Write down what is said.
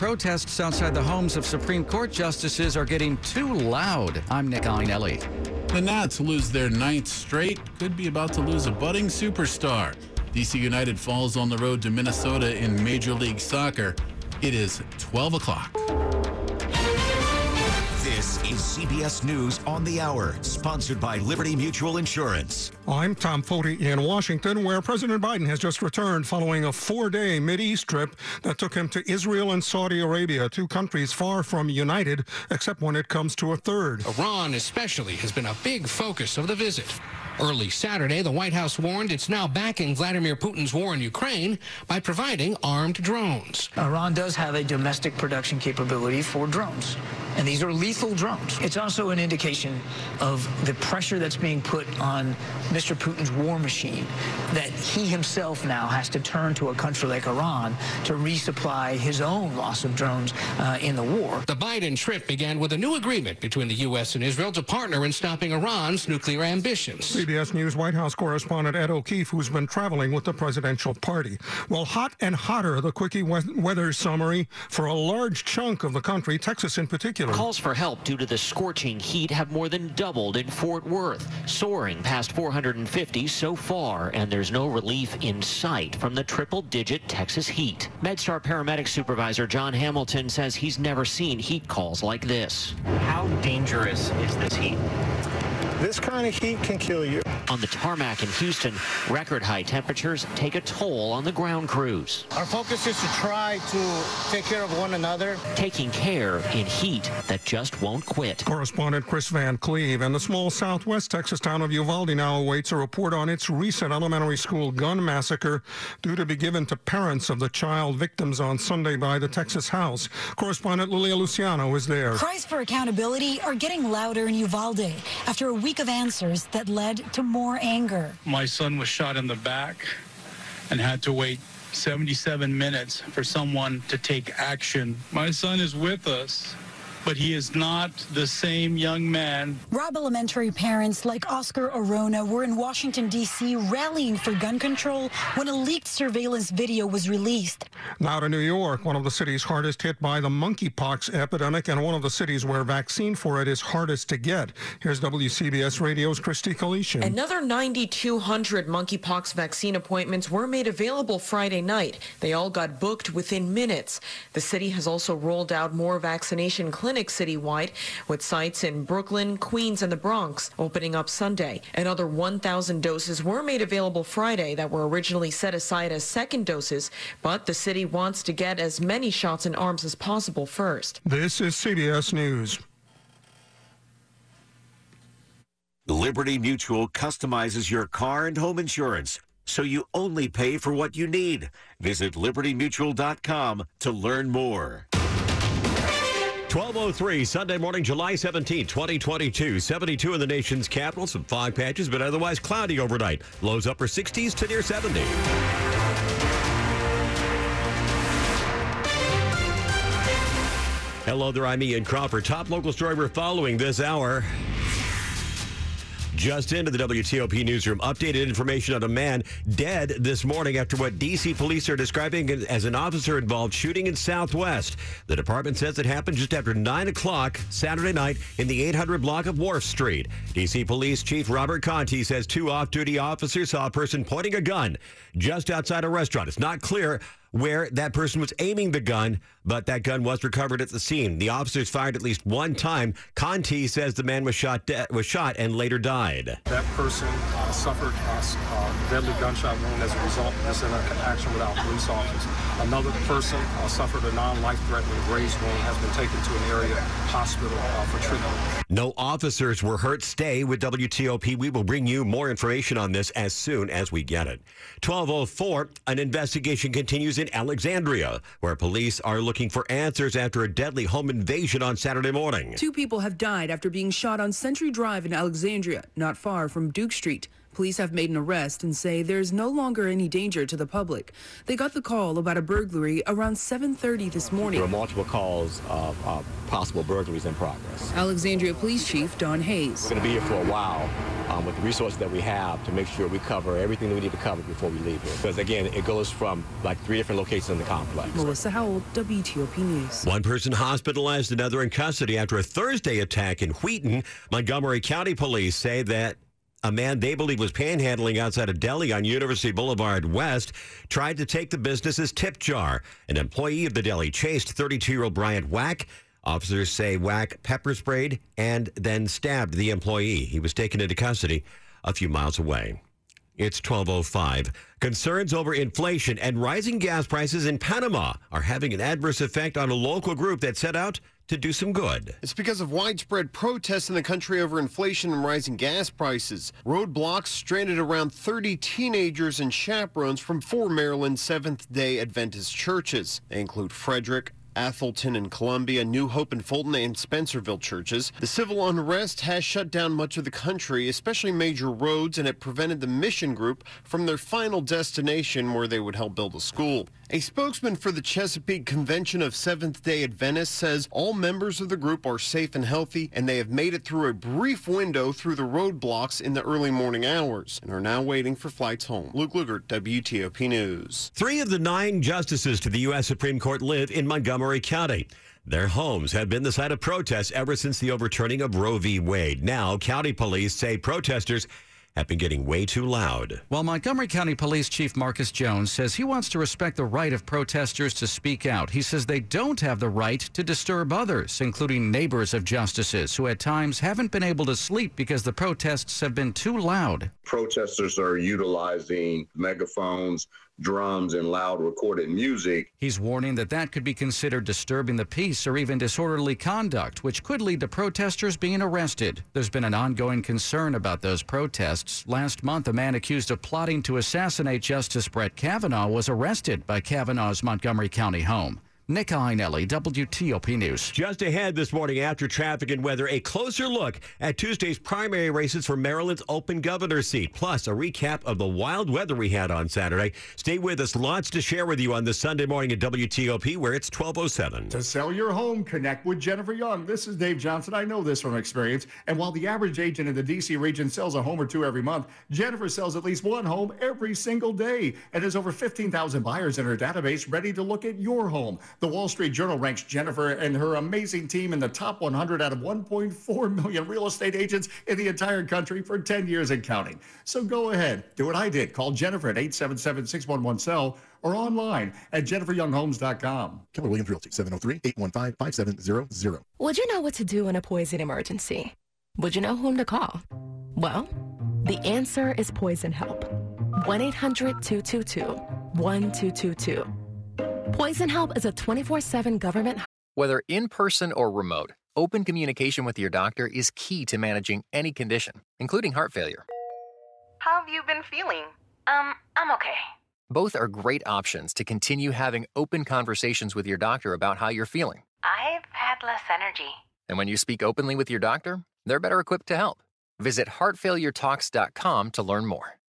protests outside the homes of Supreme Court justices are getting too loud. I'm Nick Iannelli. The Nats lose their ninth straight, could be about to lose a budding superstar. DC United falls on the road to Minnesota in Major League Soccer. It is 12 o'clock. This is CBS News on the Hour, sponsored by Liberty Mutual Insurance. I'm Tom Foty in Washington, where President Biden has just returned following a four-day East trip that took him to Israel and Saudi Arabia, two countries far from united, except when it comes to a third. Iran especially has been a big focus of the visit. Early Saturday, the White House warned it's now backing Vladimir Putin's war in Ukraine by providing armed drones. Iran does have a domestic production capability for drones, and these are lethal drones. It's also an indication of the pressure that's being put on Mr. Putin's war machine that he himself now has to turn to a country like Iran to resupply his own loss of drones uh, in the war. The Biden trip began with a new agreement between the U.S. and Israel to partner in stopping Iran's nuclear ambitions. CBS News White House correspondent Ed O'Keefe, who's been traveling with the presidential party. Well, hot and hotter, the quickie weather summary for a large chunk of the country, Texas in particular. Calls for help due to the scorching heat have more than doubled in Fort Worth, soaring past 450 so far, and there's no relief in sight from the triple-digit Texas heat. MedStar paramedic supervisor John Hamilton says he's never seen heat calls like this. How dangerous is this heat? This kind of heat can kill you. On the tarmac in Houston, record high temperatures take a toll on the ground crews. Our focus is to try to take care of one another. Taking care in heat that just won't quit. Correspondent Chris Van Cleave and the small southwest Texas town of Uvalde now awaits a report on its recent elementary school gun massacre due to be given to parents of the child victims on Sunday by the Texas House. Correspondent Lilia Luciano is there. Cries for accountability are getting louder in Uvalde after a week week of answers that led to more anger. My son was shot in the back and had to wait 77 minutes for someone to take action. My son is with us but he is not the same young man. Robb Elementary parents like Oscar Orona were in Washington, D.C. rallying for gun control when a leaked surveillance video was released. Now to New York, one of the cities hardest hit by the monkeypox epidemic and one of the cities where vaccine for it is hardest to get. Here's WCBS Radio's Christy Kalishian. Another 9,200 monkeypox vaccine appointments were made available Friday night. They all got booked within minutes. The city has also rolled out more vaccination clinics clinic citywide, with sites in Brooklyn, Queens, and the Bronx opening up Sunday. Another 1,000 doses were made available Friday that were originally set aside as second doses, but the city wants to get as many shots in arms as possible first. This is CBS News. Liberty Mutual customizes your car and home insurance so you only pay for what you need. Visit libertymutual.com to learn more. 1203 Sunday morning, July 17, 2022. 72 in the nation's capital. Some fog patches, but otherwise cloudy overnight. Lows upper 60s to near 70. Hello there, I'm Ian Crawford. Top local story we're following this hour. Just into the WTOP newsroom, updated information on a man dead this morning after what D.C. police are describing as an officer involved shooting in Southwest. The department says it happened just after 9 o'clock Saturday night in the 800 block of Wharf Street. D.C. Police Chief Robert Contee says two off duty officers saw a person pointing a gun just outside a restaurant. It's not clear where that person was aiming the gun, but that gun was recovered at the scene. The officers fired at least one time. Contee says the man was shot de- was shot and later died. That person uh, suffered a uh, deadly gunshot wound as a result of this interaction with our police officers. Another person uh, suffered a non-life-threatening grazed wound, has been taken to an area hospital uh, for treatment. No officers were hurt. Stay with WTOP. We will bring you more information on this as soon as we get it. 1204, an investigation continues in Alexandria, where police are looking for answers after a deadly home invasion on Saturday morning. Two people have died after being shot on Century Drive in Alexandria, not far from Duke Street. Police have made an arrest and say there's no longer any danger to the public. They got the call about a burglary around 7:30 this morning. There are multiple calls of uh, possible burglaries in progress. Alexandria Police Chief Don Hayes. We're going to be here for a while um, with the resources that we have to make sure we cover everything that we need to cover before we leave here. Because again, it goes from like three different locations in the complex. Melissa Howell, WTOP News. One person hospitalized, another in custody after a Thursday attack in Wheaton. Montgomery County police say that a man they believe was panhandling outside of Delhi on University Boulevard West tried to take the business's tip jar. An employee of the deli chased 32 year old Bryant Wack. Officers say Wack pepper sprayed and then stabbed the employee. He was taken into custody a few miles away. It's 1205. Concerns over inflation and rising gas prices in Panama are having an adverse effect on a local group that set out to do some good. It's because of widespread protests in the country over inflation and rising gas prices. Roadblocks stranded around 30 teenagers and chaperones from four Maryland Seventh day Adventist churches. They include Frederick, Atholton and Columbia, New Hope and Fulton and Spencerville churches. The civil unrest has shut down much of the country, especially major roads, and it prevented the mission group from their final destination where they would help build a school. A spokesman for the Chesapeake Convention of Seventh day Adventists says all members of the group are safe and healthy, and they have made it through a brief window through the roadblocks in the early morning hours and are now waiting for flights home. Luke Lukert, WTOP News. Three of the nine justices to the U.S. Supreme Court live in Montgomery County. Their homes have been the site of protests ever since the overturning of Roe v. Wade. Now, county police say protesters have been getting way too loud. While Montgomery County Police Chief Marcus Jones says he wants to respect the right of protesters to speak out, he says they don't have the right to disturb others, including neighbors of justices who at times haven't been able to sleep because the protests have been too loud. Protesters are utilizing megaphones, drums, and loud recorded music. He's warning that that could be considered disturbing the peace or even disorderly conduct, which could lead to protesters being arrested. There's been an ongoing concern about those protests. Last month, a man accused of plotting to assassinate Justice Brett Kavanaugh was arrested by Kavanaugh's Montgomery County home. Nick Iannelli, WTOP News. Just ahead this morning after traffic and weather, a closer look at Tuesday's primary races for Maryland's open governor seat, plus a recap of the wild weather we had on Saturday. Stay with us. Lots to share with you on this Sunday morning at WTOP, where it's 1207. To sell your home, connect with Jennifer Young. This is Dave Johnson. I know this from experience. And while the average agent in the D.C. region sells a home or two every month, Jennifer sells at least one home every single day and has over 15,000 buyers in her database ready to look at your home. The Wall Street Journal ranks Jennifer and her amazing team in the top 100 out of 1.4 million real estate agents in the entire country for 10 years and counting. So go ahead, do what I did. Call Jennifer at 877 611 cell or online at jenniferyounghomes.com. Keller Williams Realty, 703-815-5700. Would you know what to do in a poison emergency? Would you know whom to call? Well, the answer is Poison Help. 1-800-222-1222. Poison Help is a 24-7 government... Whether in person or remote, open communication with your doctor is key to managing any condition, including heart failure. How have you been feeling? Um, I'm okay. Both are great options to continue having open conversations with your doctor about how you're feeling. I've had less energy. And when you speak openly with your doctor, they're better equipped to help. Visit heartfailuretalks.com to learn more.